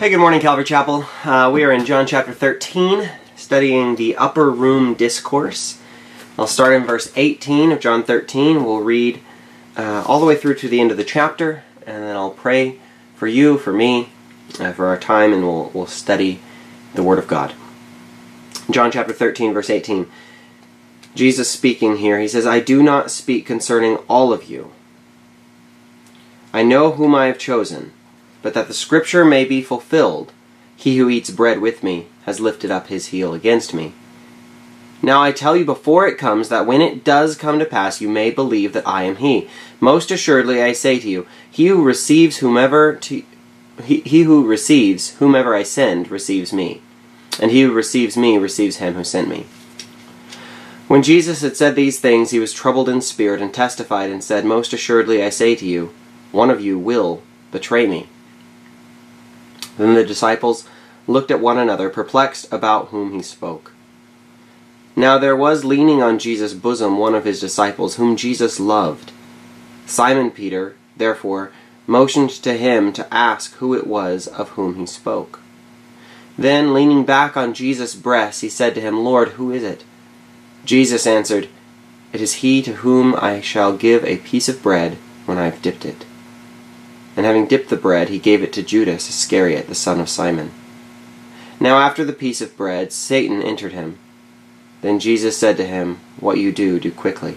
Hey, good morning, Calvary Chapel. Uh, we are in John chapter 13, studying the Upper Room Discourse. I'll start in verse 18 of John 13. We'll read uh, all the way through to the end of the chapter, and then I'll pray for you, for me, uh, for our time, and we'll, we'll study the Word of God. John chapter 13, verse 18. Jesus speaking here, he says, I do not speak concerning all of you. I know whom I have chosen but that the scripture may be fulfilled, he who eats bread with me has lifted up his heel against me. Now I tell you before it comes that when it does come to pass you may believe that I am he. Most assuredly I say to you, he who receives whomever to he, he who receives whomever I send receives me, and he who receives me receives him who sent me. When Jesus had said these things, he was troubled in spirit and testified and said, Most assuredly I say to you, one of you will betray me. Then the disciples looked at one another, perplexed about whom he spoke. Now there was leaning on Jesus' bosom one of his disciples, whom Jesus loved. Simon Peter, therefore, motioned to him to ask who it was of whom he spoke. Then, leaning back on Jesus' breast, he said to him, Lord, who is it? Jesus answered, It is he to whom I shall give a piece of bread when I have dipped it. And having dipped the bread, he gave it to Judas Iscariot, the son of Simon. Now after the piece of bread, Satan entered him. Then Jesus said to him, What you do, do quickly.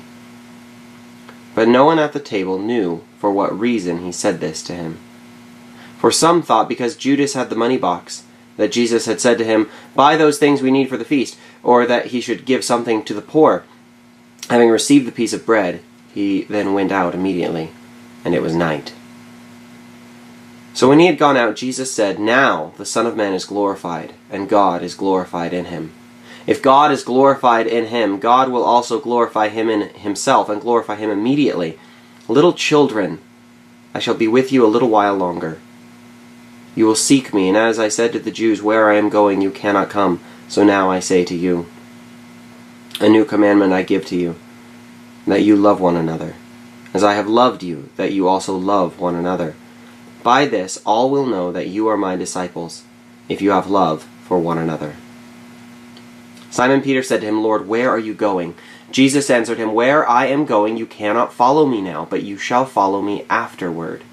But no one at the table knew for what reason he said this to him. For some thought because Judas had the money box, that Jesus had said to him, Buy those things we need for the feast, or that he should give something to the poor. Having received the piece of bread, he then went out immediately, and it was night. So when he had gone out, Jesus said, Now the Son of Man is glorified, and God is glorified in him. If God is glorified in him, God will also glorify him in himself, and glorify him immediately. Little children, I shall be with you a little while longer. You will seek me, and as I said to the Jews, Where I am going, you cannot come. So now I say to you, A new commandment I give to you, that you love one another. As I have loved you, that you also love one another. By this all will know that you are my disciples, if you have love for one another. Simon Peter said to him, Lord, where are you going? Jesus answered him, Where I am going you cannot follow me now, but you shall follow me afterward.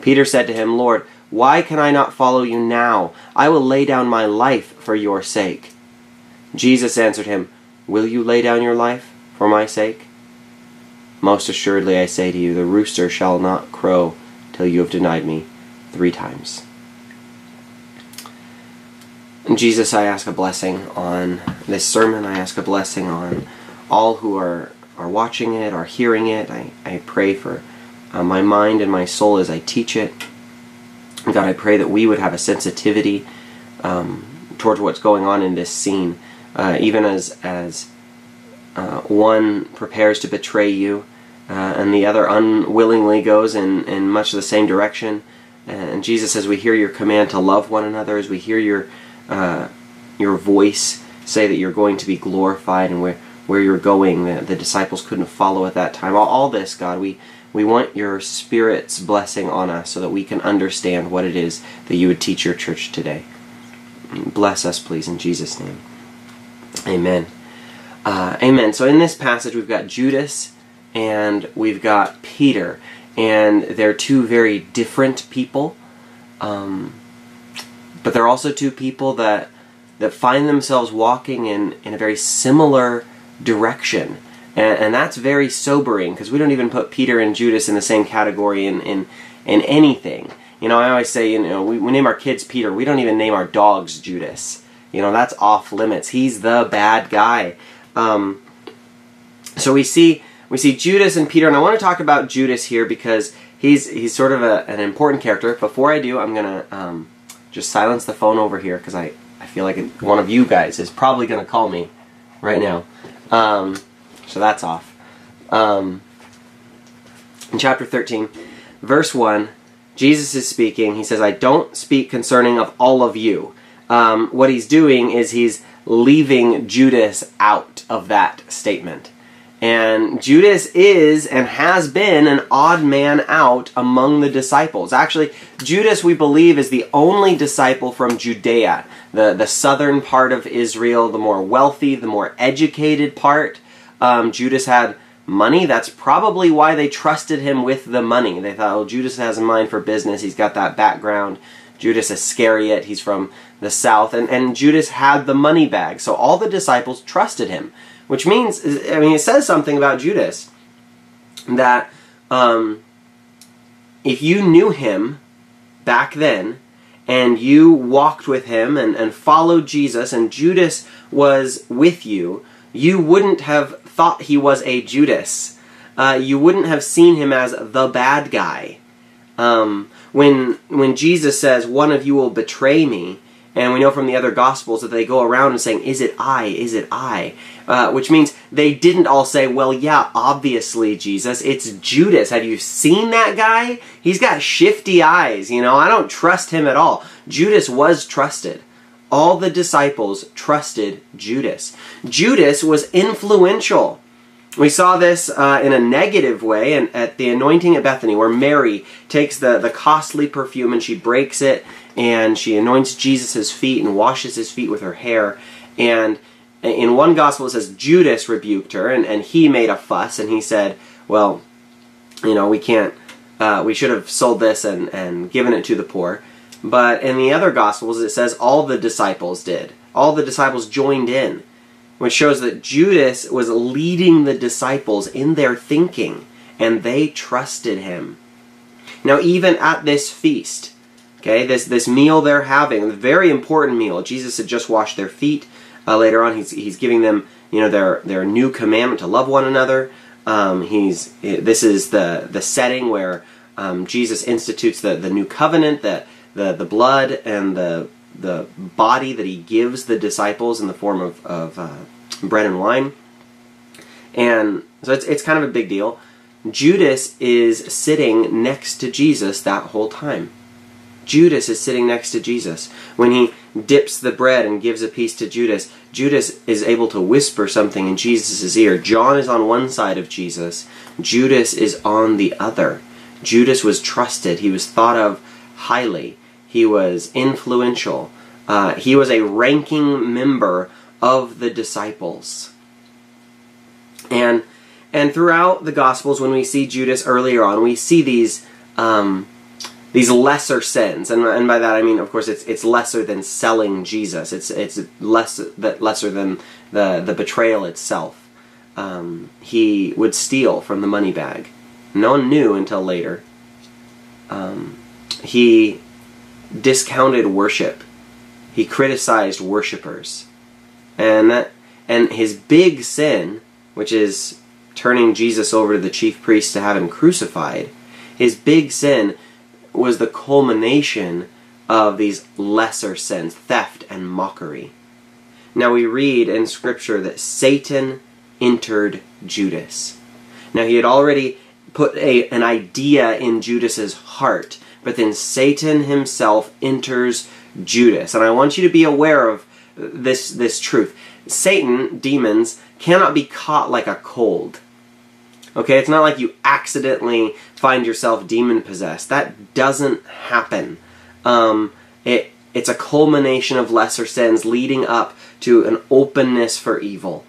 Peter said to him, Lord, why can I not follow you now? I will lay down my life for your sake. Jesus answered him, Will you lay down your life for my sake? Most assuredly I say to you, the rooster shall not crow till you have denied me three times. Jesus, I ask a blessing on this sermon. I ask a blessing on all who are, are watching it, are hearing it. I, I pray for uh, my mind and my soul as I teach it. God, I pray that we would have a sensitivity um, towards what's going on in this scene, uh, even as as uh, one prepares to betray you uh, and the other unwillingly goes in, in much the same direction. And Jesus, says, we hear your command to love one another, as we hear your uh, your voice say that you're going to be glorified and where where you're going, the, the disciples couldn't follow at that time. All, all this, God, we we want your Spirit's blessing on us so that we can understand what it is that you would teach your church today. Bless us, please, in Jesus' name. Amen. Uh, amen. So in this passage, we've got Judas and we've got Peter, and they're two very different people, um, but they're also two people that that find themselves walking in in a very similar direction, and, and that's very sobering because we don't even put Peter and Judas in the same category in in in anything. You know, I always say, you know, we, we name our kids Peter. We don't even name our dogs Judas. You know, that's off limits. He's the bad guy. Um, so we see we see Judas and Peter, and I want to talk about Judas here because he's he's sort of a, an important character. Before I do, I'm gonna um, just silence the phone over here because I I feel like one of you guys is probably gonna call me right now. Um, so that's off. Um, in chapter 13, verse 1, Jesus is speaking. He says, I don't speak concerning of all of you. Um, what he's doing is he's leaving Judas out of that statement. And Judas is and has been an odd man out among the disciples. Actually, Judas, we believe, is the only disciple from Judea, the, the southern part of Israel, the more wealthy, the more educated part. Um, Judas had money. That's probably why they trusted him with the money. They thought, oh, Judas has a mind for business. He's got that background. Judas Iscariot, he's from the south. And, and Judas had the money bag. So all the disciples trusted him which means, I mean, it says something about Judas that um, if you knew him back then and you walked with him and, and followed Jesus and Judas was with you, you wouldn't have thought he was a Judas. Uh, you wouldn't have seen him as the bad guy. Um, when when Jesus says, "One of you will betray me," And we know from the other Gospels that they go around and saying, Is it I? Is it I? Uh, which means they didn't all say, Well, yeah, obviously, Jesus, it's Judas. Have you seen that guy? He's got shifty eyes, you know, I don't trust him at all. Judas was trusted. All the disciples trusted Judas. Judas was influential. We saw this uh, in a negative way and at the anointing at Bethany, where Mary takes the, the costly perfume and she breaks it and she anoints Jesus' feet and washes his feet with her hair. And in one gospel it says Judas rebuked her and, and he made a fuss and he said, Well, you know, we can't, uh, we should have sold this and, and given it to the poor. But in the other gospels it says all the disciples did. All the disciples joined in, which shows that Judas was leading the disciples in their thinking and they trusted him. Now, even at this feast, Okay, this this meal they're having, a very important meal. Jesus had just washed their feet. Uh, later on, he's he's giving them you know their their new commandment to love one another. Um, he's this is the the setting where um, Jesus institutes the the new covenant, the the the blood and the the body that he gives the disciples in the form of of uh, bread and wine. And so it's it's kind of a big deal. Judas is sitting next to Jesus that whole time. Judas is sitting next to Jesus. When he dips the bread and gives a piece to Judas, Judas is able to whisper something in Jesus' ear. John is on one side of Jesus, Judas is on the other. Judas was trusted, he was thought of highly, he was influential, uh, he was a ranking member of the disciples. And and throughout the Gospels, when we see Judas earlier on, we see these um, these lesser sins, and, and by that I mean, of course, it's it's lesser than selling Jesus. It's it's less that lesser than the the betrayal itself. Um, he would steal from the money bag. No one knew until later. Um, he discounted worship. He criticized worshipers, and that and his big sin, which is turning Jesus over to the chief priest to have him crucified, his big sin was the culmination of these lesser sins, theft and mockery. Now we read in Scripture that Satan entered Judas. Now he had already put a, an idea in Judas's heart, but then Satan himself enters Judas. And I want you to be aware of this, this truth. Satan, demons, cannot be caught like a cold. Okay, it's not like you accidentally find yourself demon possessed. That doesn't happen. Um, it it's a culmination of lesser sins leading up to an openness for evil.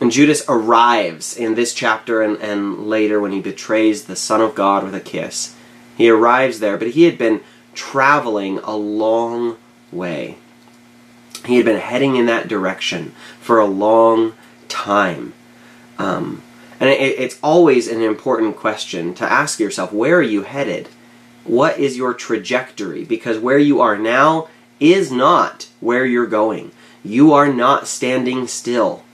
And Judas arrives in this chapter and, and later when he betrays the Son of God with a kiss. He arrives there, but he had been traveling a long way. He had been heading in that direction for a long time. Um, and it, it's always an important question to ask yourself where are you headed? What is your trajectory? Because where you are now is not where you're going. You are not standing still.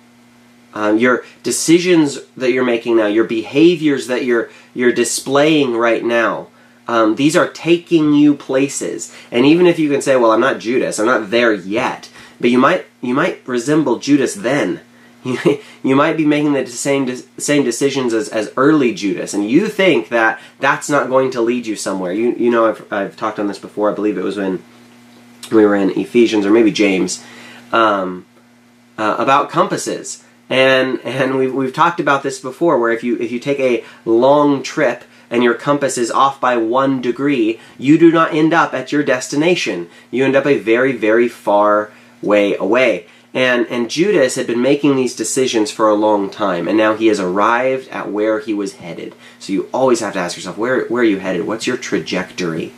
Um, your decisions that you're making now, your behaviors that you're you're displaying right now, um, these are taking you places. And even if you can say, "Well, I'm not Judas. I'm not there yet," but you might you might resemble Judas then you, might be making the same same decisions as, as early Judas, and you think that that's not going to lead you somewhere. You you know I've I've talked on this before. I believe it was when we were in Ephesians or maybe James um, uh, about compasses. And and we've we've talked about this before, where if you if you take a long trip and your compass is off by one degree, you do not end up at your destination. You end up a very very far way away. And, and Judas had been making these decisions for a long time, and now he has arrived at where he was headed. So you always have to ask yourself, where, where are you headed? What's your trajectory?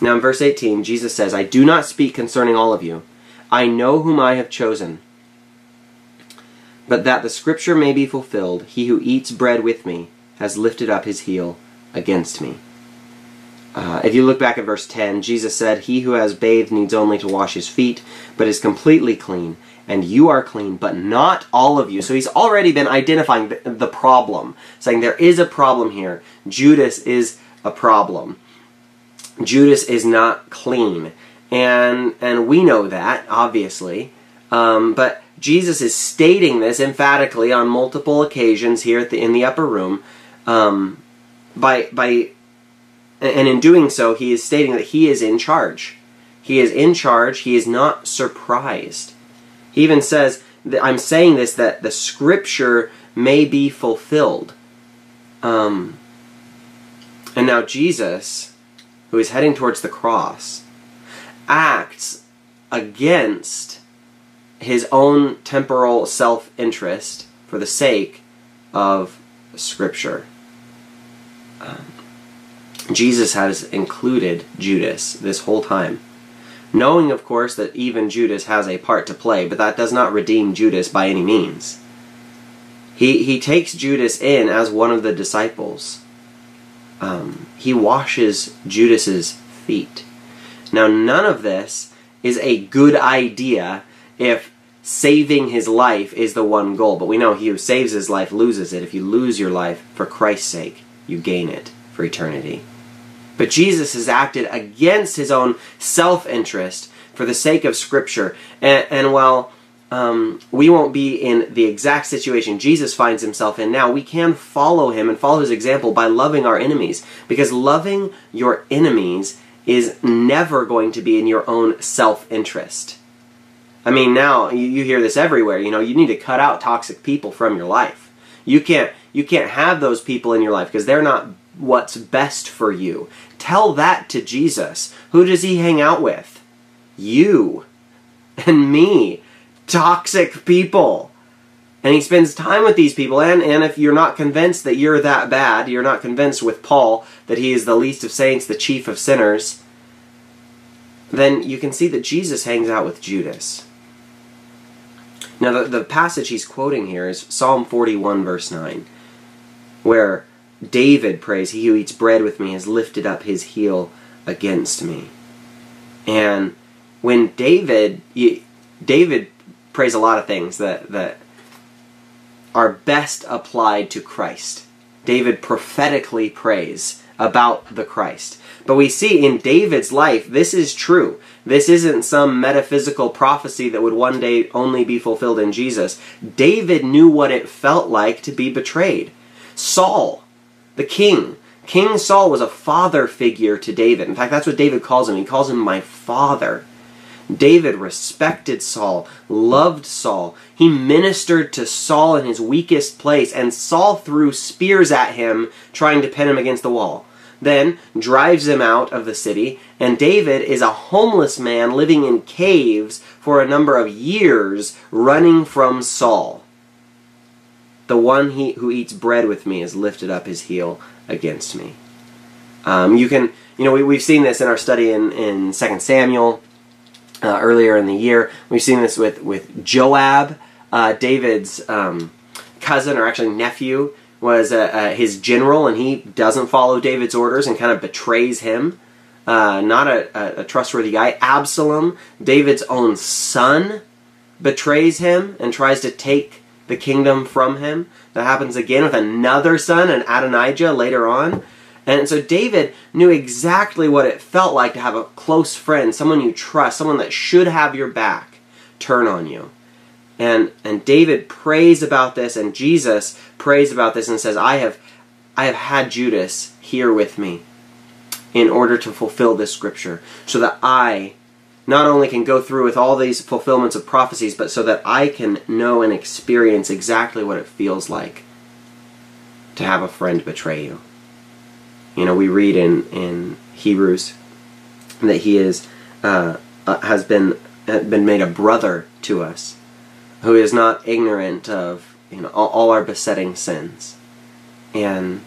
Now in verse 18, Jesus says, I do not speak concerning all of you. I know whom I have chosen. But that the scripture may be fulfilled, he who eats bread with me has lifted up his heel against me. Uh, if you look back at verse 10, Jesus said, He who has bathed needs only to wash his feet, but is completely clean. And you are clean, but not all of you. So he's already been identifying the, problem, saying there is a problem here. Judas is a problem. Judas is not clean. And, and we know that, obviously. Um, but Jesus is stating this emphatically on multiple occasions here the, in the upper room um, by, by and in doing so, he is stating that he is in charge. He is in charge. He is not surprised. He even says, I'm saying this that the scripture may be fulfilled. Um, and now Jesus, who is heading towards the cross, acts against his own temporal self interest for the sake of Scripture. Um, Jesus has included Judas this whole time. Knowing, of course, that even Judas has a part to play, but that does not redeem Judas by any means. He, he takes Judas in as one of the disciples. Um, he washes Judas's feet. Now, none of this is a good idea if saving his life is the one goal. But we know he who saves his life loses it. If you lose your life for Christ's sake, you gain it for eternity. But Jesus has acted against his own self interest for the sake of Scripture. And, and while um, we won't be in the exact situation Jesus finds himself in now, we can follow him and follow his example by loving our enemies. Because loving your enemies is never going to be in your own self interest. I mean, now you, you hear this everywhere. You know, you need to cut out toxic people from your life. You can't you can't have those people in your life because they're not what's best for you. Tell that to Jesus. Who does he hang out with? You and me. Toxic people. And he spends time with these people. And, and if you're not convinced that you're that bad, you're not convinced with Paul that he is the least of saints, the chief of sinners, then you can see that Jesus hangs out with Judas. Now, the, the passage he's quoting here is Psalm 41, verse 9, where David prays, He who eats bread with me has lifted up his heel against me. And when David, David prays a lot of things that, that are best applied to Christ. David prophetically prays about the Christ. But we see in David's life, this is true. This isn't some metaphysical prophecy that would one day only be fulfilled in Jesus. David knew what it felt like to be betrayed. Saul the king. King Saul was a father figure to David. In fact, that's what David calls him. He calls him my father. David respected Saul, loved Saul. He ministered to Saul in his weakest place, and Saul threw spears at him, trying to pin him against the wall. Then drives him out of the city, and David is a homeless man living in caves for a number of years, running from Saul. The one he, who eats bread with me has lifted up his heel against me. Um, you can, you know, we, we've seen this in our study in, in 2 Samuel uh, earlier in the year. We've seen this with, with Joab, uh, David's um, cousin, or actually nephew, was uh, uh his general, and he doesn't follow David's orders and kind of betrays him. Uh, not a, a, trustworthy guy. Absalom, David's own son, betrays him and tries to take the kingdom from him. That happens again with another son and Adonijah later on. And so David knew exactly what it felt like to have a close friend, someone you trust, someone that should have your back, turn on you. And and David prays about this and Jesus prays about this and says, "I have I have had Judas here with me in order to fulfill this scripture so that I not only can go through with all these fulfillments of prophecies, but so that I can know and experience exactly what it feels like to have a friend betray you. You know, we read in, in Hebrews that he is uh, uh, has been uh, been made a brother to us, who is not ignorant of you know all, all our besetting sins, and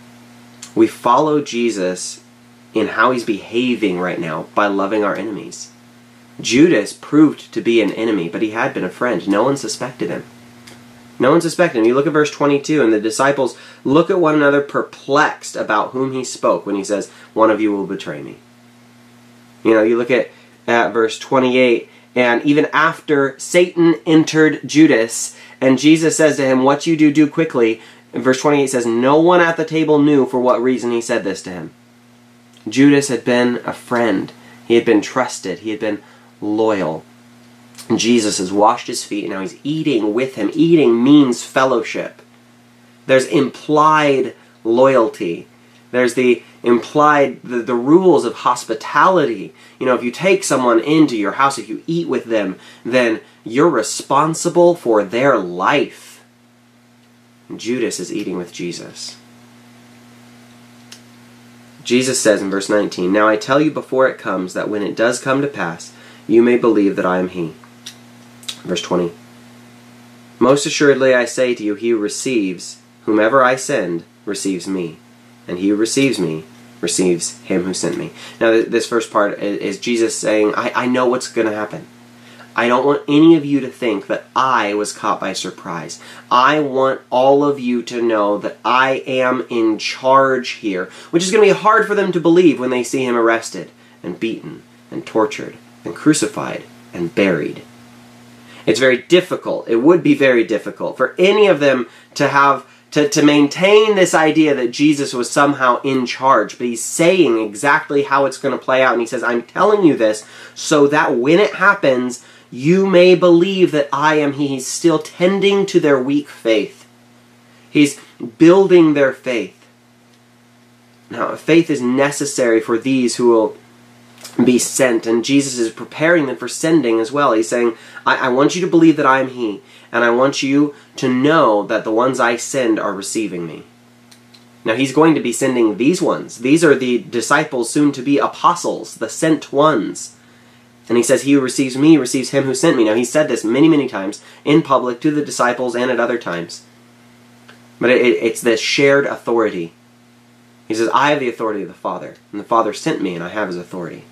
we follow Jesus in how he's behaving right now by loving our enemies. Judas proved to be an enemy, but he had been a friend. No one suspected him. No one suspected him. You look at verse 22, and the disciples look at one another perplexed about whom he spoke when he says, One of you will betray me. You know, you look at, at verse 28, and even after Satan entered Judas, and Jesus says to him, What you do, do quickly. And verse 28 says, No one at the table knew for what reason he said this to him. Judas had been a friend, he had been trusted, he had been loyal. Jesus has washed his feet and now he's eating with him. Eating means fellowship. There's implied loyalty. There's the implied the, the rules of hospitality. You know, if you take someone into your house, if you eat with them, then you're responsible for their life. Judas is eating with Jesus. Jesus says in verse 19, Now I tell you before it comes that when it does come to pass, you may believe that I am he. Verse 20 Most assuredly I say to you, he who receives whomever I send receives me, and he who receives me receives him who sent me. Now, this first part is Jesus saying, I, I know what's going to happen. I don't want any of you to think that I was caught by surprise. I want all of you to know that I am in charge here, which is going to be hard for them to believe when they see him arrested and beaten and tortured and crucified and buried. It's very difficult. It would be very difficult for any of them to have to, to maintain this idea that Jesus was somehow in charge, but he's saying exactly how it's going to play out. And he says, I'm telling you this so that when it happens, you may believe that I am He. He's still tending to their weak faith, He's building their faith. Now, faith is necessary for these who will be sent. And Jesus is preparing them for sending as well. He's saying, I, I want you to believe that I am He, and I want you to know that the ones I send are receiving me. Now, He's going to be sending these ones. These are the disciples, soon to be apostles, the sent ones. And he says, He who receives me receives him who sent me. Now, he said this many, many times in public to the disciples and at other times. But it, it's this shared authority. He says, I have the authority of the Father, and the Father sent me, and I have his authority.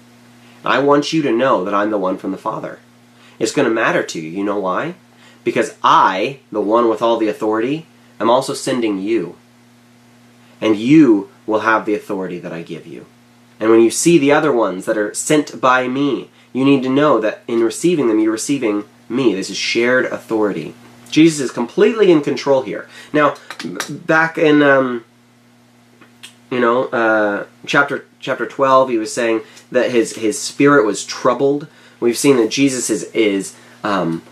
I want you to know that I'm the one from the Father. It's going to matter to you. You know why? Because I, the one with all the authority, am also sending you. And you will have the authority that I give you. And when you see the other ones that are sent by me, you need to know that in receiving them, you're receiving me. This is shared authority. Jesus is completely in control here. Now, back in um, you know, uh, chapter chapter twelve, he was saying that his his spirit was troubled. We've seen that Jesus is is um,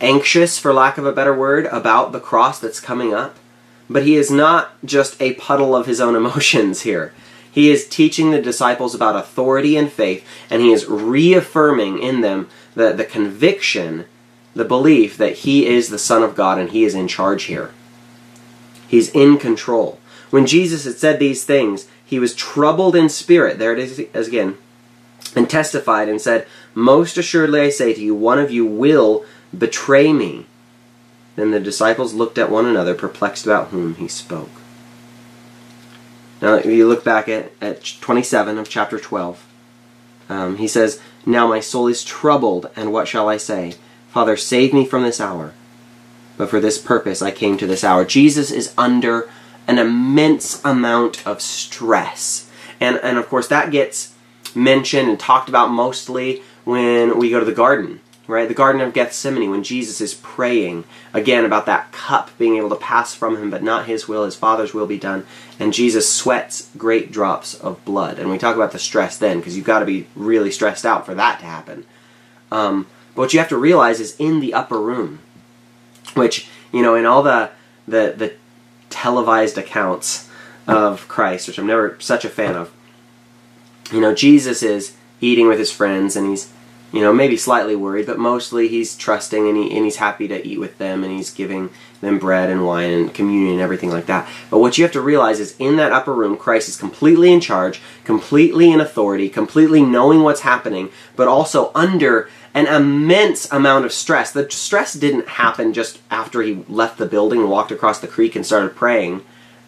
anxious, for lack of a better word, about the cross that's coming up. But he is not just a puddle of his own emotions here. He is teaching the disciples about authority and faith, and he is reaffirming in them the, the conviction, the belief that he is the Son of God and he is in charge here. He's in control. When Jesus had said these things, he was troubled in spirit. There it is again. And testified and said, Most assuredly I say to you, one of you will betray me. Then the disciples looked at one another, perplexed about whom he spoke. Now, if you look back at, at 27 of chapter 12, um, he says, Now my soul is troubled, and what shall I say? Father, save me from this hour. But for this purpose I came to this hour. Jesus is under an immense amount of stress. And, and of course, that gets mentioned and talked about mostly when we go to the garden, right? The Garden of Gethsemane, when Jesus is praying again about that cup being able to pass from him, but not his will, his Father's will be done. And Jesus sweats great drops of blood. And we talk about the stress then, because you've got to be really stressed out for that to happen. Um, but what you have to realize is in the upper room, which, you know, in all the, the, the televised accounts of Christ, which I'm never such a fan of. You know, Jesus is eating with his friends and he's, you know, maybe slightly worried, but mostly he's trusting and, he, and he's happy to eat with them and he's giving them bread and wine and communion and everything like that. But what you have to realize is in that upper room, Christ is completely in charge, completely in authority, completely knowing what's happening, but also under an immense amount of stress. The stress didn't happen just after he left the building walked across the creek and started praying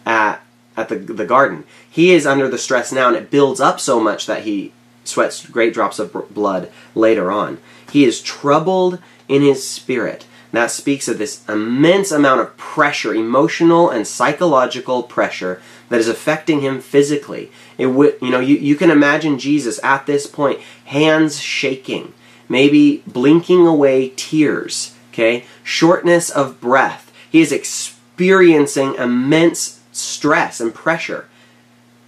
at at the the garden. He is under the stress now, and it builds up so much that he sweats great drops of blood later on. He is troubled in his spirit. That speaks of this immense amount of pressure, emotional and psychological pressure that is affecting him physically. It w- you know, you, you can imagine Jesus at this point, hands shaking, maybe blinking away tears, okay? Shortness of breath. He is experiencing immense stress and pressure.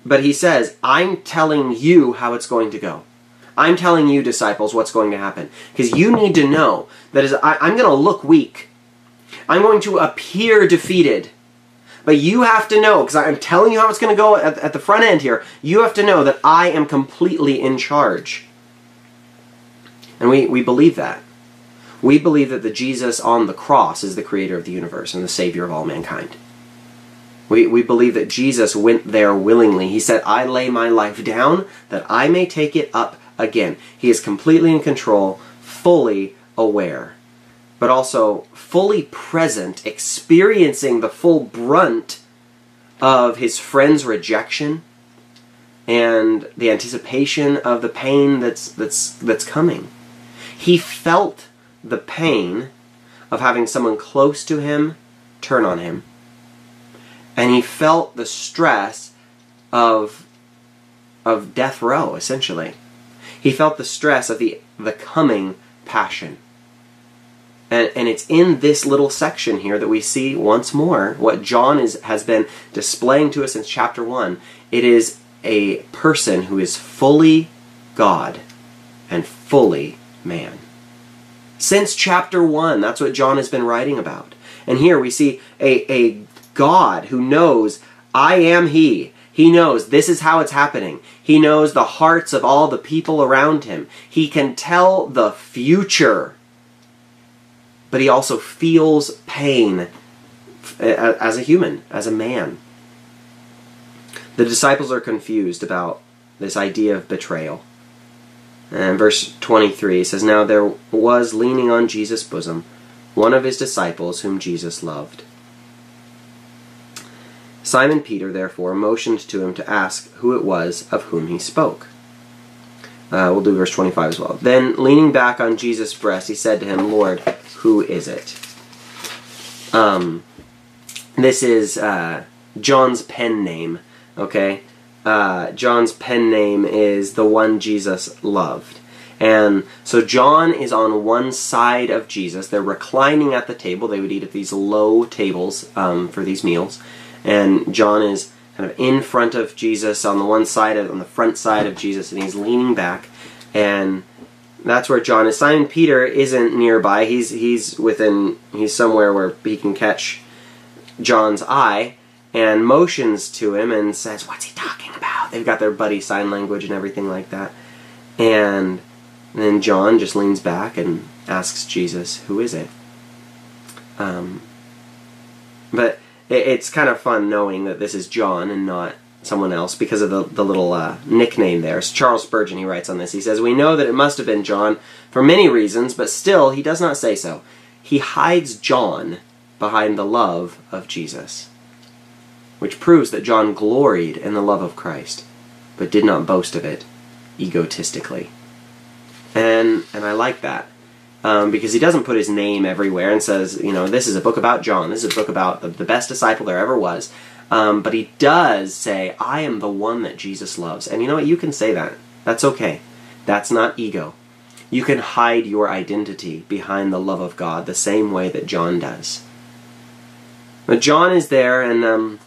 But he says, I'm telling you how it's going to go. I'm telling you, disciples, what's going to happen. Because you need to know that I, I'm going to look weak. I'm going to appear defeated. But you have to know, because I'm telling you how it's going to go at, at the front end here, you have to know that I am completely in charge. And we, we believe that. We believe that the Jesus on the cross is the creator of the universe and the savior of all mankind. We, we believe that Jesus went there willingly. He said, I lay my life down that I may take it up again. He is completely in control, fully aware, but also fully present, experiencing the full brunt of his friend's rejection and the anticipation of the pain that's that's that's coming. He felt the pain of having someone close to him turn on him. And he felt the stress of of death row essentially. He felt the stress of the the coming passion. And, and it's in this little section here that we see once more what John is, has been displaying to us since chapter 1. It is a person who is fully God and fully man. Since chapter 1, that's what John has been writing about. And here we see a, a God who knows, I am He. He knows this is how it's happening. He knows the hearts of all the people around him. He can tell the future. But he also feels pain as a human, as a man. The disciples are confused about this idea of betrayal. And verse 23 says, Now there was leaning on Jesus' bosom one of his disciples whom Jesus loved. Simon Peter, therefore, motioned to him to ask who it was of whom he spoke. Uh, we'll do verse 25 as well. Then, leaning back on Jesus' breast, he said to him, Lord, who is it? Um, this is uh, John's pen name, okay? Uh, John's pen name is the one Jesus loved. And so John is on one side of Jesus. They're reclining at the table. They would eat at these low tables um, for these meals and John is kind of in front of Jesus on the one side of, on the front side of Jesus, and he's leaning back, and that's where John is. Simon Peter isn't nearby. He's he's within he's somewhere where he can catch John's eye, and motions to him and says, "What's he talking about?" They've got their buddy sign language and everything like that, and then John just leans back and asks Jesus, "Who is it?" Um, but it, it's kind of fun knowing that this is John and not someone else because of the, the little uh, nickname there. It's Charles Spurgeon, he writes on this. He says, We know that it must have been John for many reasons, but still he does not say so. He hides John behind the love of Jesus, which proves that John gloried in the love of Christ, but did not boast of it egotistically. And, and I like that um, because he doesn't put his name everywhere and says, you know, this is a book about John. This is a book about the, the best disciple there ever was. Um, but he does say, I am the one that Jesus loves. And you know what? You can say that. That's okay. That's not ego. You can hide your identity behind the love of God the same way that John does. But John is there, and um,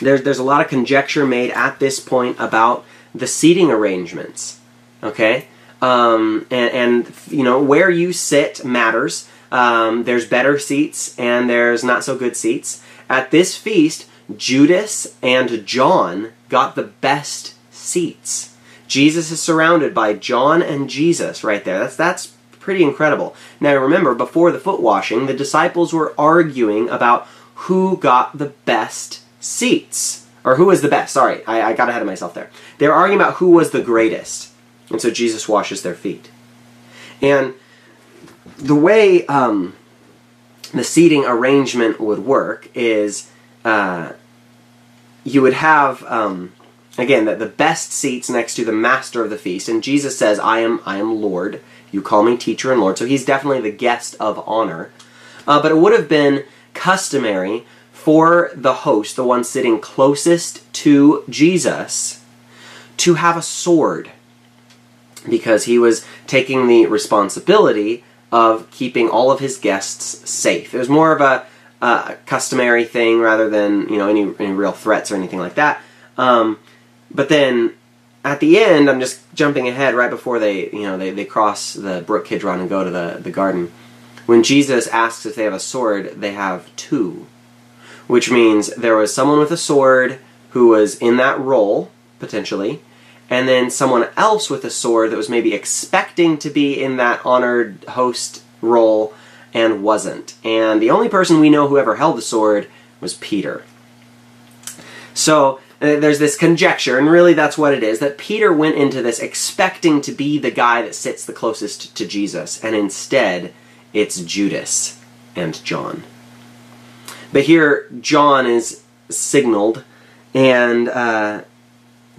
there's, there's a lot of conjecture made at this point about the seating arrangements. Okay? Um, and, and, you know where you sit matters. Um, there's better seats and there's not so good seats. At this feast, Judas and John got the best seats. Jesus is surrounded by John and Jesus right there. That's that's pretty incredible. Now remember, before the foot washing, the disciples were arguing about who got the best seats. Or who was the best. Sorry, I, I got ahead of myself there. They were arguing about who was the greatest. And so Jesus washes their feet. And the way um, the seating arrangement would work is uh, you would have um, again the, the best seats next to the master of the feast and jesus says i am i am lord you call me teacher and lord so he's definitely the guest of honor uh, but it would have been customary for the host the one sitting closest to jesus to have a sword because he was taking the responsibility of keeping all of his guests safe. It was more of a, a customary thing rather than you know any, any real threats or anything like that. Um, but then at the end, I'm just jumping ahead right before they you know they, they cross the brook Kidron and go to the, the garden. When Jesus asks if they have a sword, they have two, which means there was someone with a sword who was in that role potentially, and then someone else with a sword that was maybe expecting to be in that honored host role and wasn't. And the only person we know who ever held the sword was Peter. So uh, there's this conjecture, and really that's what it is, that Peter went into this expecting to be the guy that sits the closest to Jesus, and instead it's Judas and John. But here, John is signaled, and uh,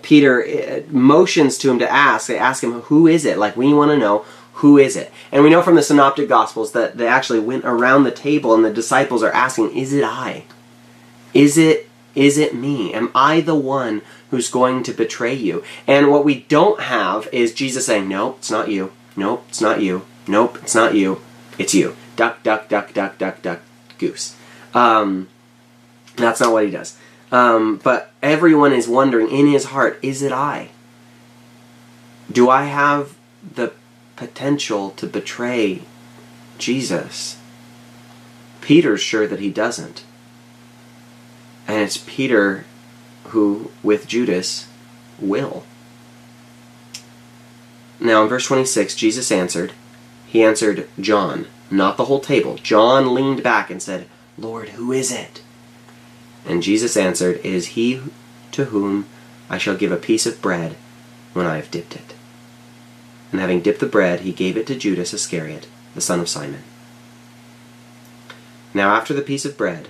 Peter uh, motions to him to ask. They ask him, Who is it? Like, we want to know, who is it? And we know from the Synoptic Gospels that they actually went around the table and the disciples are asking, Is it I? Is it is it me? Am I the one who's going to betray you? And what we don't have is Jesus saying, Nope, it's not you. Nope, it's not you. Nope, it's not you. It's you. Duck, duck, duck, duck, duck, duck, goose. Um, that's not what he does. Um, but everyone is wondering in his heart, is it I? Do I have the potential to betray Jesus? Peter's sure that he doesn't. And it's Peter who, with Judas, will. Now, in verse 26, Jesus answered. He answered John, not the whole table. John leaned back and said, Lord, who is it? And Jesus answered, It is he to whom I shall give a piece of bread when I have dipped it. And having dipped the bread, he gave it to Judas Iscariot, the son of Simon. Now after the piece of bread,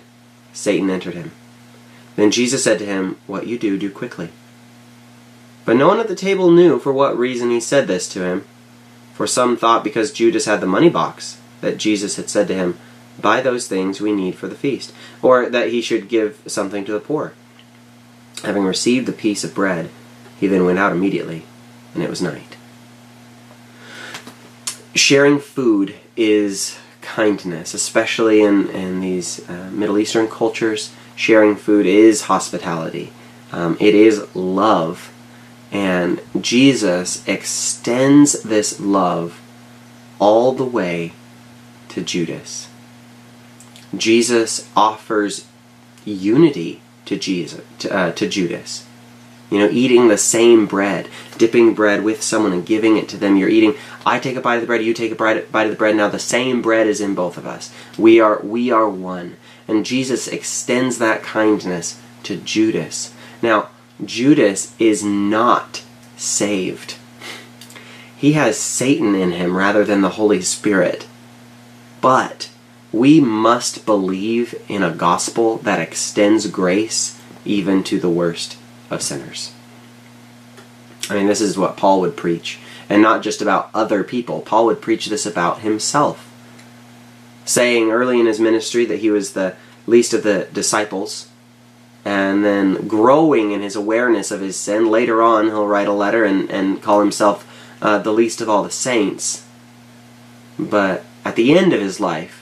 Satan entered him. Then Jesus said to him, What you do, do quickly. But no one at the table knew for what reason he said this to him. For some thought because Judas had the money box, that Jesus had said to him, Buy those things we need for the feast, or that he should give something to the poor. Having received the piece of bread, he then went out immediately, and it was night. Sharing food is kindness, especially in, in these uh, Middle Eastern cultures. Sharing food is hospitality, um, it is love. And Jesus extends this love all the way to Judas. Jesus offers unity to Jesus to, uh, to Judas. You know, eating the same bread, dipping bread with someone and giving it to them. You're eating. I take a bite of the bread. You take a bite, bite of the bread. Now the same bread is in both of us. We are we are one. And Jesus extends that kindness to Judas. Now Judas is not saved. He has Satan in him rather than the Holy Spirit. But we must believe in a gospel that extends grace even to the worst of sinners. I mean, this is what Paul would preach, and not just about other people. Paul would preach this about himself, saying early in his ministry that he was the least of the disciples, and then growing in his awareness of his sin. Later on, he'll write a letter and, and call himself uh, the least of all the saints. But at the end of his life,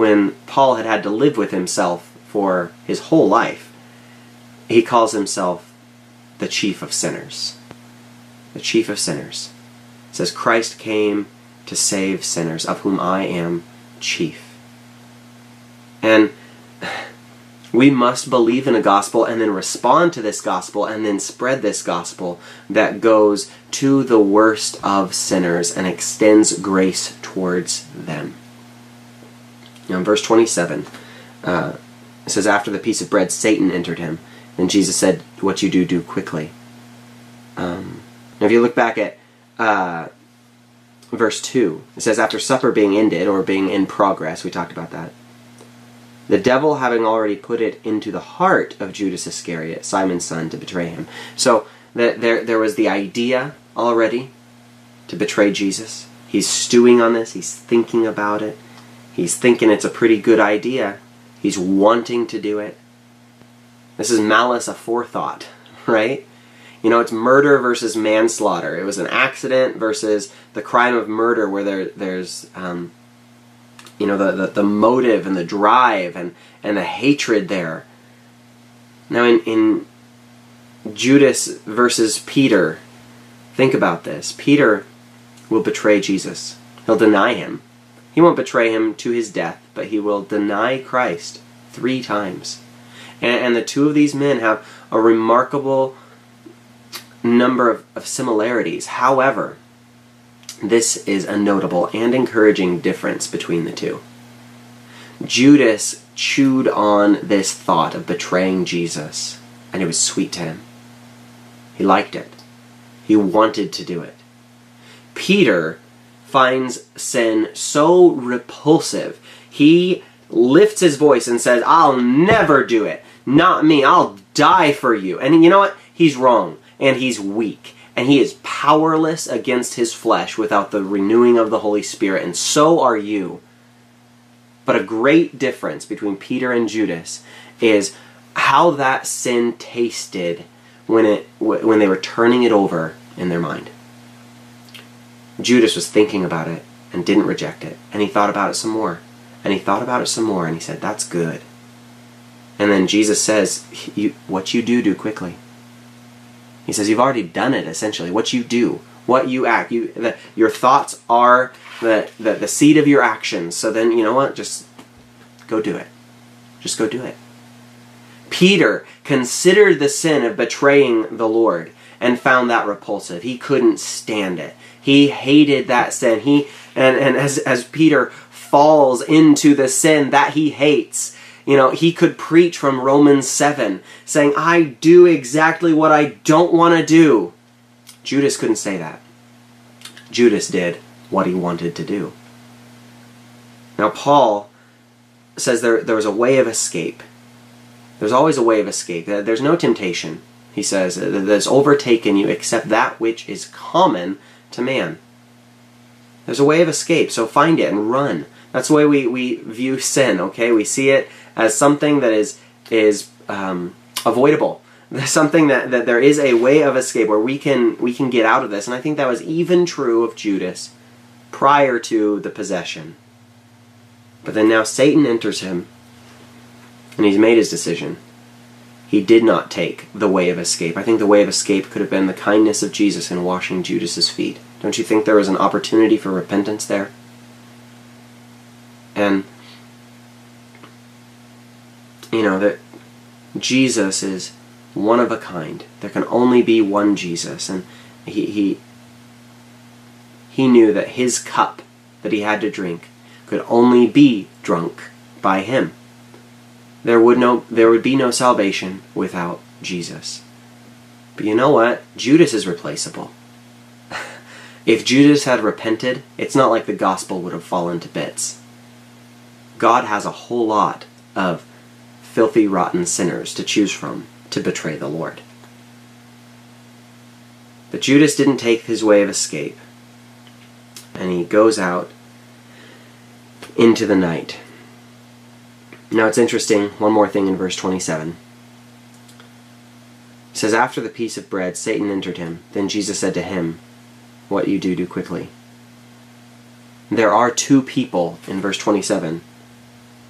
when Paul had had to live with himself for his whole life, he calls himself the chief of sinners. The chief of sinners. It says, Christ came to save sinners, of whom I am chief. And We must believe in a gospel and then respond to this gospel and then spread this gospel that goes to the worst of sinners and extends grace towards them. Now, in verse 27, uh, it says, After the piece of bread, Satan entered him. And Jesus said, What you do, do quickly. Um, now, if you look back at uh, verse 2, it says, After supper being ended, or being in progress, we talked about that, the devil having already put it into the heart of Judas Iscariot, Simon's son, to betray him. So the, there, there was the idea already to betray Jesus. He's stewing on this, he's thinking about it, he's thinking it's a pretty good idea, he's wanting to do it. This is malice aforethought, right? You know, it's murder versus manslaughter. It was an accident versus the crime of murder, where there, there's um, you know the, the, the motive and the drive and, and the hatred there. Now in, in Judas versus Peter, think about this. Peter will betray Jesus. He'll deny him. He won't betray him to his death, but he will deny Christ three times. And, and the two of these men have a remarkable number of, of similarities. However, this is a notable and encouraging difference between the two. Judas chewed on this thought of betraying Jesus, and it was sweet to him. He liked it. He wanted to do it. Peter finds sin so repulsive, he lifts his voice and says, I'll never do it. Not me. I'll die for you. And you know what? He's wrong, and he's weak and he is powerless against his flesh without the renewing of the Holy Spirit, and so are you. But a great difference between Peter and Judas is how that sin tasted when it when they were turning it over in their mind. Judas was thinking about it and didn't reject it, and he thought about it some more, and he thought about it some more, and he said, "That's good." And then Jesus says, you, "What you do, do quickly." He says you've already done it essentially. What you do, what you act, you the, your thoughts are the, the the seed of your actions. So then you know what? Just go do it. Just go do it. Peter considered the sin of betraying the Lord and found that repulsive. He couldn't stand it. He hated that sin. He and, and as as Peter falls into the sin that he hates, you know, he could preach from Romans 7, saying, I do exactly what I don't want to do. Judas couldn't say that. Judas did what he wanted to do. Now, Paul says there, there was a way of escape. There's always a way of escape. There's no temptation, he says, that's overtaken you except that which is common to man. There's a way of escape, so find it and run. That's the way we, we view sin, okay? We see it as something that is is um, avoidable. Something that, that there is a way of escape where we can we can get out of this. And I think that was even true of Judas prior to the possession. But then now Satan enters him and he's made his decision. He did not take the way of escape. I think the way of escape could have been the kindness of Jesus in washing Judas's feet. Don't you think there was an opportunity for repentance there? And you know that Jesus is one of a kind. There can only be one Jesus, and he he he knew that his cup that he had to drink could only be drunk by him. There would no there would be no salvation without Jesus. But you know what? Judas is replaceable. if Judas had repented, it's not like the gospel would have fallen to bits. God has a whole lot of filthy, rotten sinners to choose from to betray the Lord. But Judas didn't take his way of escape, and he goes out into the night. Now it's interesting, one more thing in verse 27. It says, After the piece of bread, Satan entered him. Then Jesus said to him, What you do, do quickly. There are two people in verse 27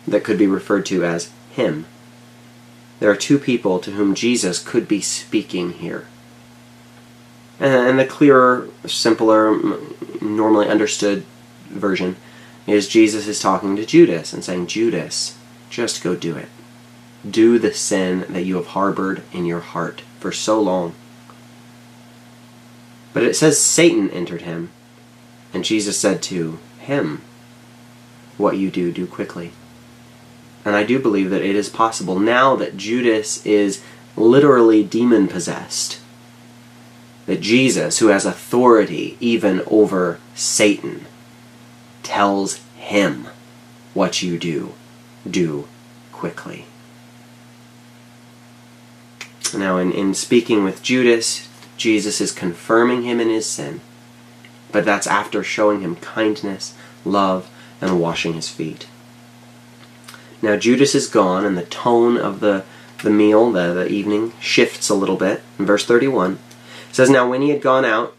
that could be referred to as him. There are two people to whom Jesus could be speaking here. And the clearer, simpler, normally understood version is Jesus is talking to Judas and saying, Judas, just go do it. do the sin that you have harbored in your heart for so long. But it says Satan entered him, and Jesus said to him, What you do, do quickly. And I do believe that it is possible now that Judas is literally demon possessed, that Jesus, who has authority even over Satan, tells him, What you do, do quickly. Now, in, in speaking with Judas, Jesus is confirming him in his sin, but that's after showing him kindness, love, and washing his feet. Now, Judas is gone, and the tone of the, the meal, the, the evening, shifts a little bit. In verse 31, it says, Now when he had gone out,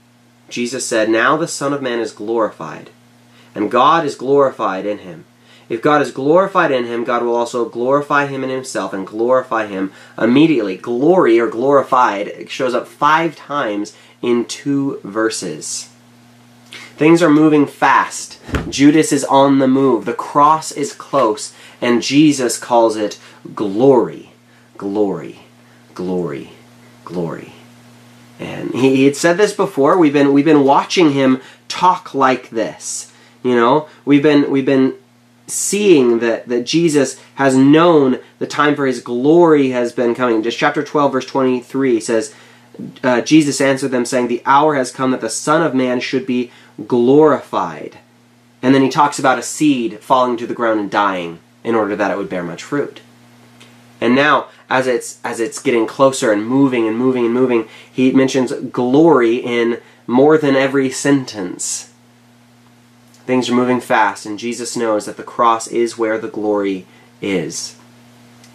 Jesus said, Now the Son of Man is glorified, and God is glorified in him. If God is glorified in him, God will also glorify him in himself and glorify him immediately. Glory or glorified shows up five times in two verses. Things are moving fast. Judas is on the move. The cross is close, and Jesus calls it glory, glory, glory, glory. And he, had said this before. We've been we've been watching him talk like this. You know, we've been we've been seeing that, that Jesus has known the time for his glory has been coming. Just chapter 12, verse 23 says, uh, Jesus answered them, saying, The hour has come that the Son of Man should be glorified. And then he talks about a seed falling to the ground and dying in order that it would bear much fruit. And now, as it's as it's getting closer and moving and moving and moving, he mentions glory in more than every sentence. Things are moving fast, and Jesus knows that the cross is where the glory is.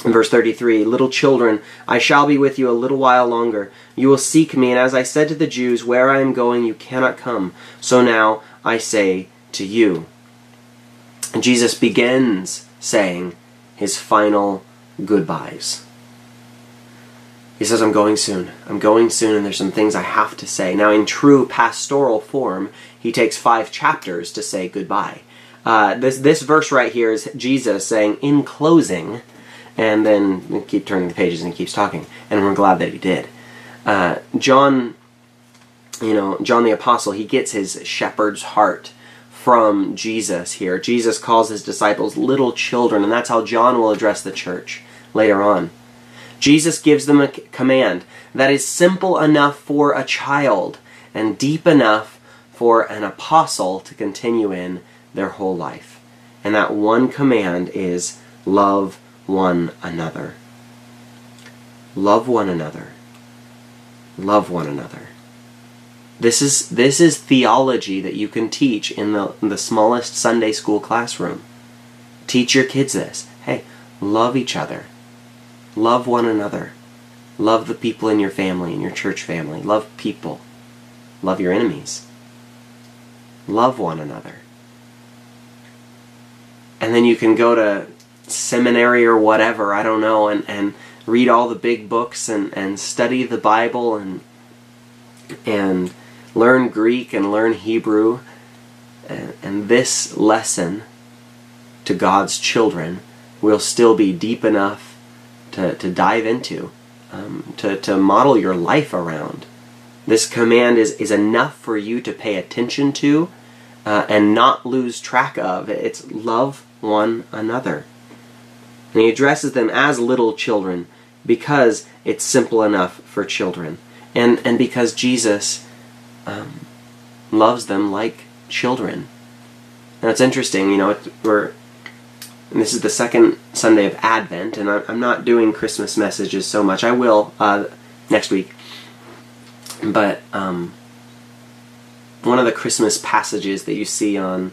In verse 33, Little children, I shall be with you a little while longer. You will seek me, and as I said to the Jews, Where I am going, you cannot come. So now I say to you. And Jesus begins saying his final goodbyes. He says, I'm going soon. I'm going soon, and there's some things I have to say. Now, in true pastoral form, he takes five chapters to say goodbye. Uh, this, this verse right here is Jesus saying, in closing, and then keep turning the pages and he keeps talking. And we're glad that he did. Uh, John, you know, John the Apostle, he gets his shepherd's heart from Jesus here. Jesus calls his disciples little children, and that's how John will address the church later on. Jesus gives them a command that is simple enough for a child and deep enough for an apostle to continue in their whole life. And that one command is love one another. Love one another. Love one another. This is this is theology that you can teach in the in the smallest Sunday school classroom. Teach your kids this. Hey, love each other. Love one another. Love the people in your family, in your church family. Love people. Love your enemies. Love one another. And then you can go to seminary or whatever, I don't know, and, and read all the big books and, and study the Bible and and learn Greek and learn Hebrew. And, and this lesson to God's children will still be deep enough to, to dive into, um, to, to model your life around. This command is, is enough for you to pay attention to uh, and not lose track of. It's love one another. And he addresses them as little children because it's simple enough for children. And, and because Jesus um, loves them like children. Now it's interesting, you know, we're and this is the second Sunday of Advent, and I'm not doing Christmas messages so much. I will uh, next week. But um, one of the Christmas passages that you see on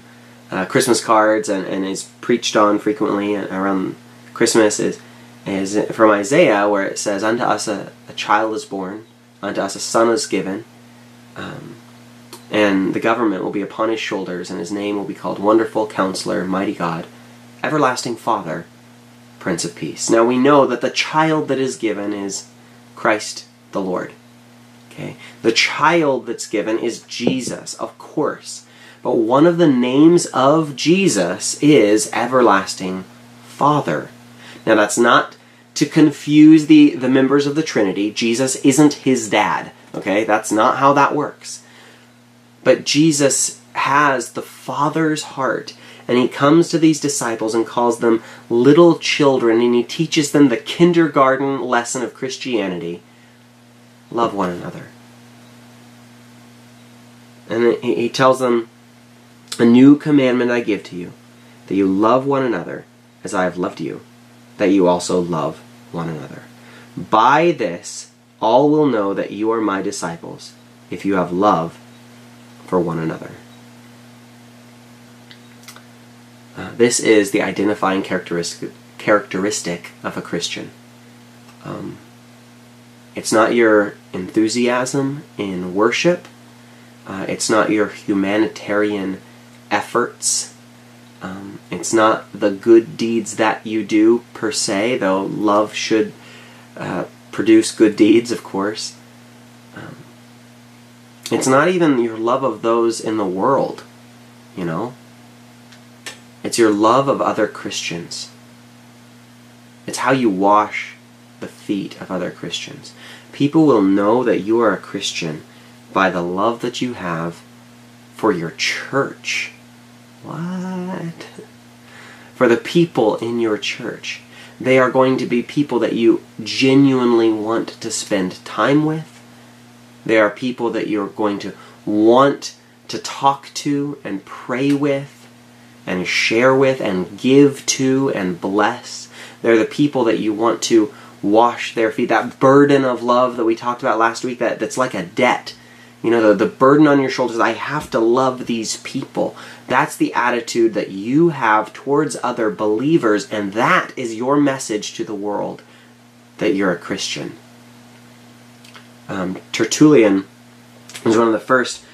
uh, Christmas cards and, and is preached on frequently around Christmas is, is from Isaiah, where it says, Unto us a, a child is born, unto us a son is given, um, and the government will be upon his shoulders, and his name will be called Wonderful Counselor, Mighty God everlasting Father, Prince of Peace. Now we know that the child that is given is Christ the Lord. Okay? The child that's given is Jesus, of course. But one of the names of Jesus is everlasting Father. Now that's not to confuse the, the members of the Trinity. Jesus isn't his dad, okay? That's not how that works. But Jesus has the Father's heart, and he comes to these disciples and calls them little children, and he teaches them the kindergarten lesson of Christianity love one another. And he tells them, A new commandment I give to you, that you love one another as I have loved you, that you also love one another. By this, all will know that you are my disciples, if you have love for one another. Uh, this is the identifying characteristic, characteristic of a Christian. Um, it's not your enthusiasm in worship. Uh, it's not your humanitarian efforts. Um, it's not the good deeds that you do per se, though love should uh, produce good deeds, of course. Um, it's not even your love of those in the world, you know? It's your love of other Christians. It's how you wash the feet of other Christians. People will know that you are a Christian by the love that you have for your church. What? For the people in your church. They are going to be people that you genuinely want to spend time with. They are people that you're going to want to talk to and pray with and share with and give to and bless. They're the people that you want to wash their feet. That burden of love that we talked about last week, that, that's like a debt. You know, the, the burden on your shoulders, I have to love these people. That's the attitude that you have towards other believers, and that is your message to the world that you're a Christian. Um, Tertullian was one of the first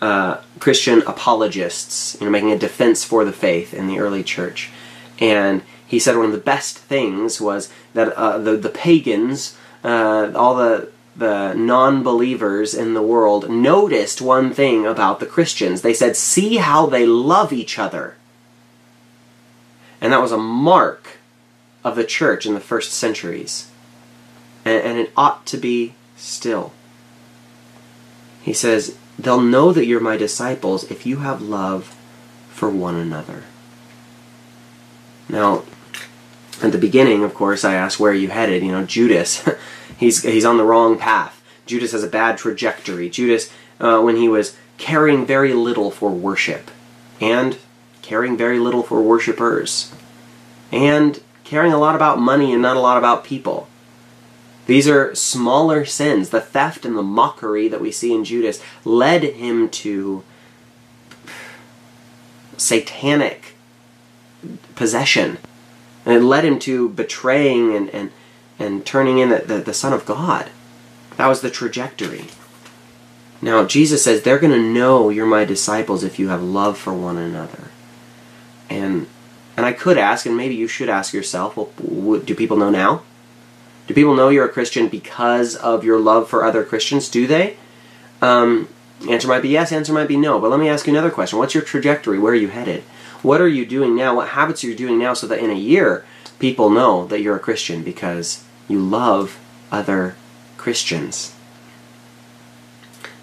uh, Christian apologists, you know, making a defense for the faith in the early church. And he said one of the best things was that uh, the the pagans, uh, all the the non-believers in the world noticed one thing about the Christians. They said, "See how they love each other," and that was a mark of the church in the first centuries, and, and it ought to be still. He says, "They'll know that you're my disciples if you have love for one another." Now, at the beginning, of course, I asked, where you headed? You know, Judas, he's, he's on the wrong path. Judas has a bad trajectory. Judas, uh, when he was caring very little for worship, and caring very little for worshipers, and caring a lot about money and not a lot about people. These are smaller sins. The theft and the mockery that we see in Judas led him to satanic possession and it led him to betraying and, and, and turning in the, the, the Son of God. That was the trajectory. Now, Jesus says, they're going to know you're my disciples if you have love for one another. And and I could ask, and maybe you should ask yourself, well, do people know now? Do people know you're a Christian because of your love for other Christians? Do they? Um, answer might be yes, answer might be no. But let me ask you another question. What's your trajectory? Where are you headed? What are you doing now? What habits are you doing now so that in a year people know that you're a Christian because you love other Christians?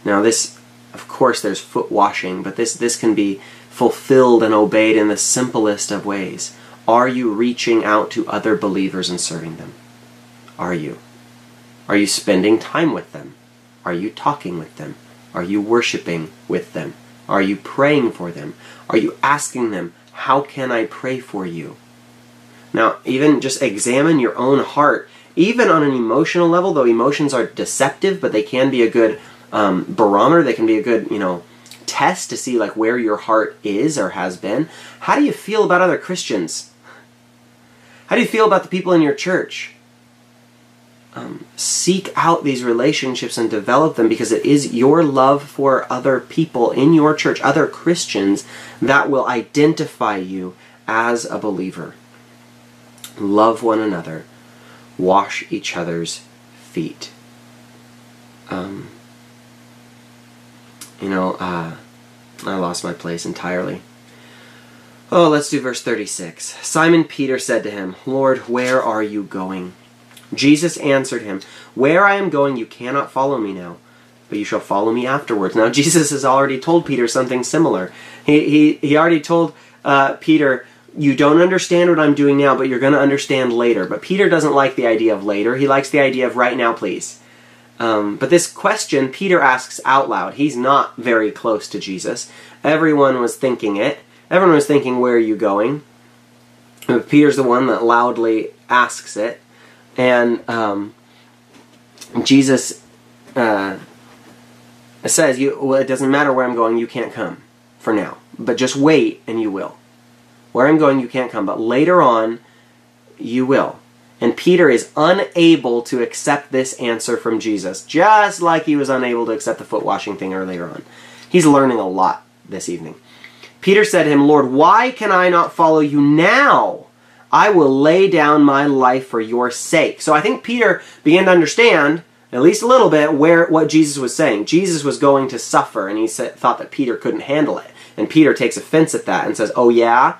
Now, this, of course, there's foot washing, but this, this can be fulfilled and obeyed in the simplest of ways. Are you reaching out to other believers and serving them? Are you? Are you spending time with them? Are you talking with them? Are you worshiping with them? Are you praying for them? Are you asking them, How can I pray for you? Now, even just examine your own heart, even on an emotional level, though emotions are deceptive, but they can be a good um, barometer, they can be a good, you know, test to see like where your heart is or has been. How do you feel about other Christians? How do you feel about the people in your church? Um, seek out these relationships and develop them because it is your love for other people in your church, other Christians, that will identify you as a believer. Love one another, wash each other's feet. Um, you know, uh, I lost my place entirely. Oh, let's do verse 36. Simon Peter said to him, Lord, where are you going? Jesus answered him, Where I am going, you cannot follow me now, but you shall follow me afterwards. Now, Jesus has already told Peter something similar. He, he, he already told uh, Peter, You don't understand what I'm doing now, but you're going to understand later. But Peter doesn't like the idea of later. He likes the idea of right now, please. Um, but this question Peter asks out loud. He's not very close to Jesus. Everyone was thinking it. Everyone was thinking, Where are you going? Peter's the one that loudly asks it. And um, Jesus uh, says, "You well, it doesn't matter where I'm going. You can't come for now, but just wait, and you will. Where I'm going, you can't come, but later on, you will." And Peter is unable to accept this answer from Jesus, just like he was unable to accept the foot washing thing earlier on. He's learning a lot this evening. Peter said to him, Lord, why can I not follow you now? I will lay down my life for your sake. So I think Peter began to understand, at least a little bit, where what Jesus was saying. Jesus was going to suffer, and he said, thought that Peter couldn't handle it. And Peter takes offense at that and says, Oh, yeah?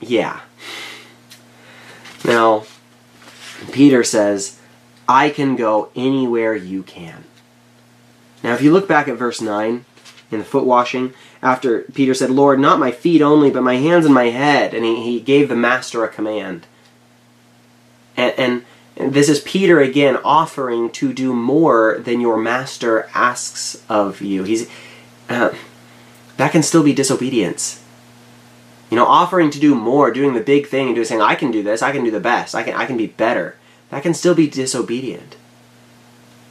Yeah. Now, Peter says, I can go anywhere you can. Now, if you look back at verse 9 in the foot washing, after Peter said, Lord, not my feet only, but my hands and my head, and he, he gave the master a command. And, and, and this is Peter again offering to do more than your master asks of you. He's uh, that can still be disobedience. You know, offering to do more, doing the big thing, and doing saying, "I can do this. I can do the best. I can. I can be better." That can still be disobedient.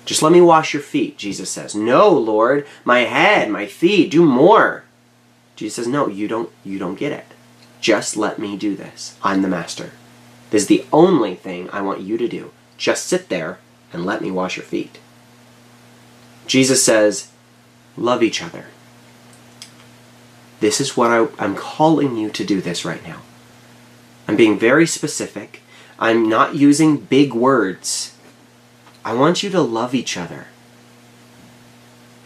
Just let me wash your feet, Jesus says. No, Lord, my head, my feet, do more. Jesus says, No, you don't you don't get it. Just let me do this. I'm the master. This is the only thing I want you to do. Just sit there and let me wash your feet. Jesus says, Love each other. This is what I, I'm calling you to do this right now. I'm being very specific. I'm not using big words. I want you to love each other.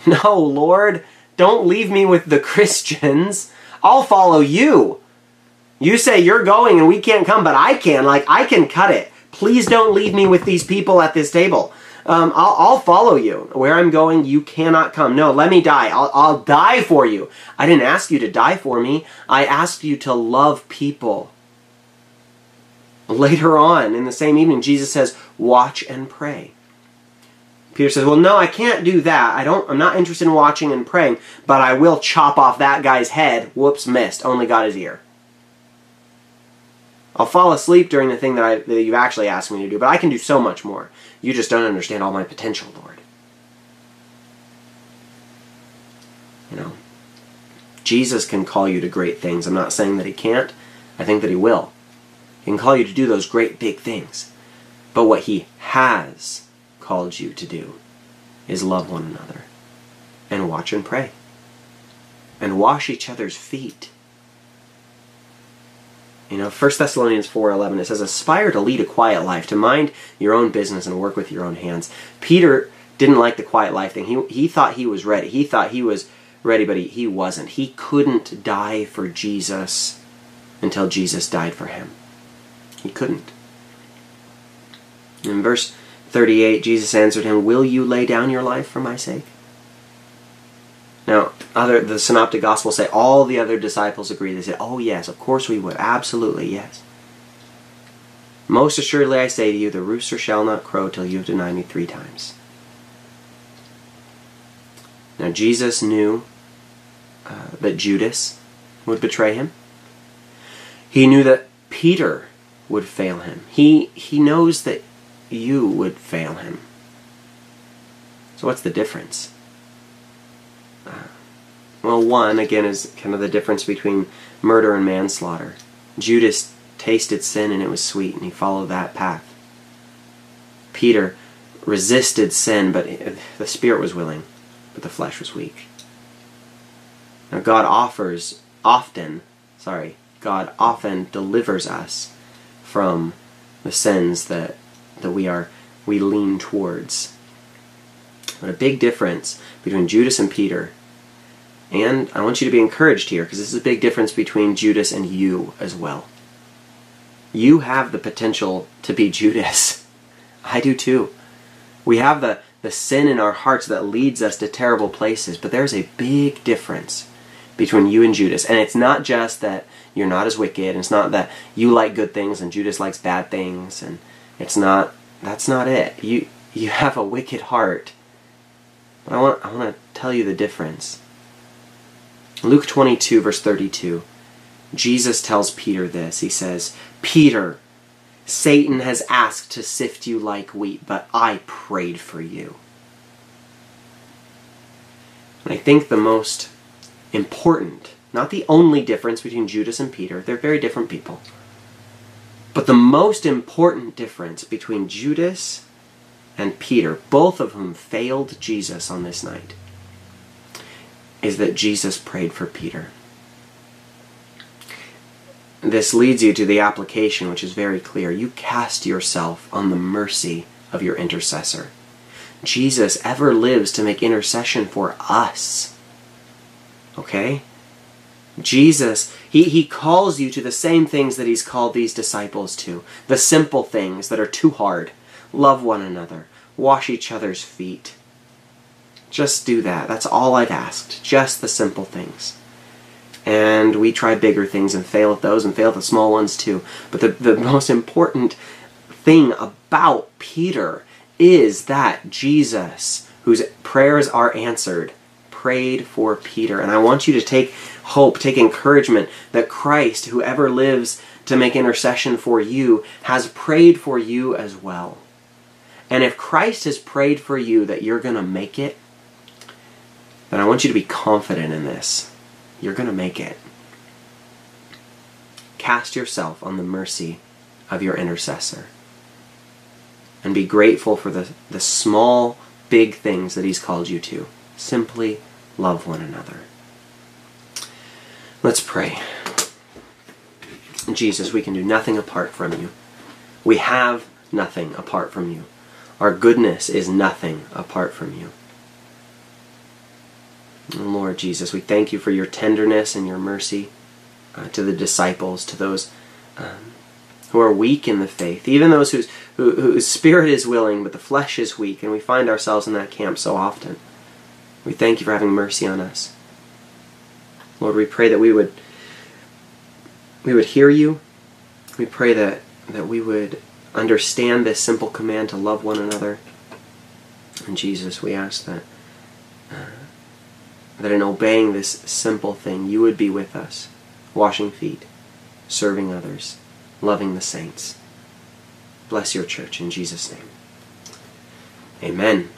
No, Lord, don't leave me with the Christians. I'll follow you. You say you're going and we can't come, but I can. Like, I can cut it. Please don't leave me with these people at this table. Um, I'll, I'll, follow you. Where I'm going, you cannot come. No, let me die. I'll, I'll die for you. I didn't ask you to die for me. I asked you to love people. Later on in the same evening, Jesus says, Watch and pray. Peter says, "Well, no, I can't do that. I don't. I'm not interested in watching and praying, but I will chop off that guy's head. Whoops, missed. Only got his ear. I'll fall asleep during the thing that, I, that you've actually asked me to do, but I can do so much more. You just don't understand all my potential, Lord. You know, Jesus can call you to great things. I'm not saying that he can't. I think that he will. He can call you to do those great big things. But what he has called you to do is love one another and watch and pray and wash each other's feet. You know, 1 Thessalonians 4:11 it says aspire to lead a quiet life, to mind your own business and work with your own hands. Peter didn't like the quiet life thing. He he thought he was ready. He thought he was ready, but he, he wasn't. He couldn't die for Jesus until Jesus died for him. He couldn't. In verse 38, Jesus answered him, Will you lay down your life for my sake? Now, other the synoptic gospels say all the other disciples agree. They say, Oh yes, of course we would. Absolutely, yes. Most assuredly I say to you, the rooster shall not crow till you have denied me three times. Now Jesus knew uh, that Judas would betray him. He knew that Peter would fail him. He he knows that you would fail him. So, what's the difference? Uh, well, one, again, is kind of the difference between murder and manslaughter. Judas tasted sin and it was sweet, and he followed that path. Peter resisted sin, but the spirit was willing, but the flesh was weak. Now, God offers often, sorry, God often delivers us from the sins that that we are we lean towards. But a big difference between Judas and Peter, and I want you to be encouraged here because this is a big difference between Judas and you as well. You have the potential to be Judas. I do too. We have the, the sin in our hearts that leads us to terrible places, but there's a big difference between you and Judas. And it's not just that you're not as wicked, and it's not that you like good things and Judas likes bad things, and it's not that's not it. You you have a wicked heart. But I want I want to tell you the difference. Luke 22 verse 32. Jesus tells Peter this. He says, "Peter, Satan has asked to sift you like wheat, but I prayed for you." And I think the most important, not the only difference between Judas and Peter, they're very different people. But the most important difference between Judas and Peter, both of whom failed Jesus on this night, is that Jesus prayed for Peter. This leads you to the application, which is very clear. You cast yourself on the mercy of your intercessor. Jesus ever lives to make intercession for us. Okay? Jesus, he, he calls you to the same things that he's called these disciples to. The simple things that are too hard. Love one another. Wash each other's feet. Just do that. That's all I've asked. Just the simple things. And we try bigger things and fail at those and fail at the small ones too. But the, the most important thing about Peter is that Jesus, whose prayers are answered, prayed for Peter. And I want you to take hope, take encouragement that Christ, whoever lives to make intercession for you, has prayed for you as well. And if Christ has prayed for you that you're going to make it, then I want you to be confident in this. You're going to make it. Cast yourself on the mercy of your intercessor. And be grateful for the, the small, big things that He's called you to. Simply love one another. Let's pray. Jesus, we can do nothing apart from you. We have nothing apart from you. Our goodness is nothing apart from you. Lord Jesus, we thank you for your tenderness and your mercy uh, to the disciples, to those um, who are weak in the faith, even those whose, who, whose spirit is willing, but the flesh is weak, and we find ourselves in that camp so often. We thank you for having mercy on us. Lord, we pray that we would we would hear you. We pray that that we would understand this simple command to love one another. And Jesus, we ask that uh, that in obeying this simple thing, you would be with us, washing feet, serving others, loving the saints. Bless your church in Jesus' name. Amen.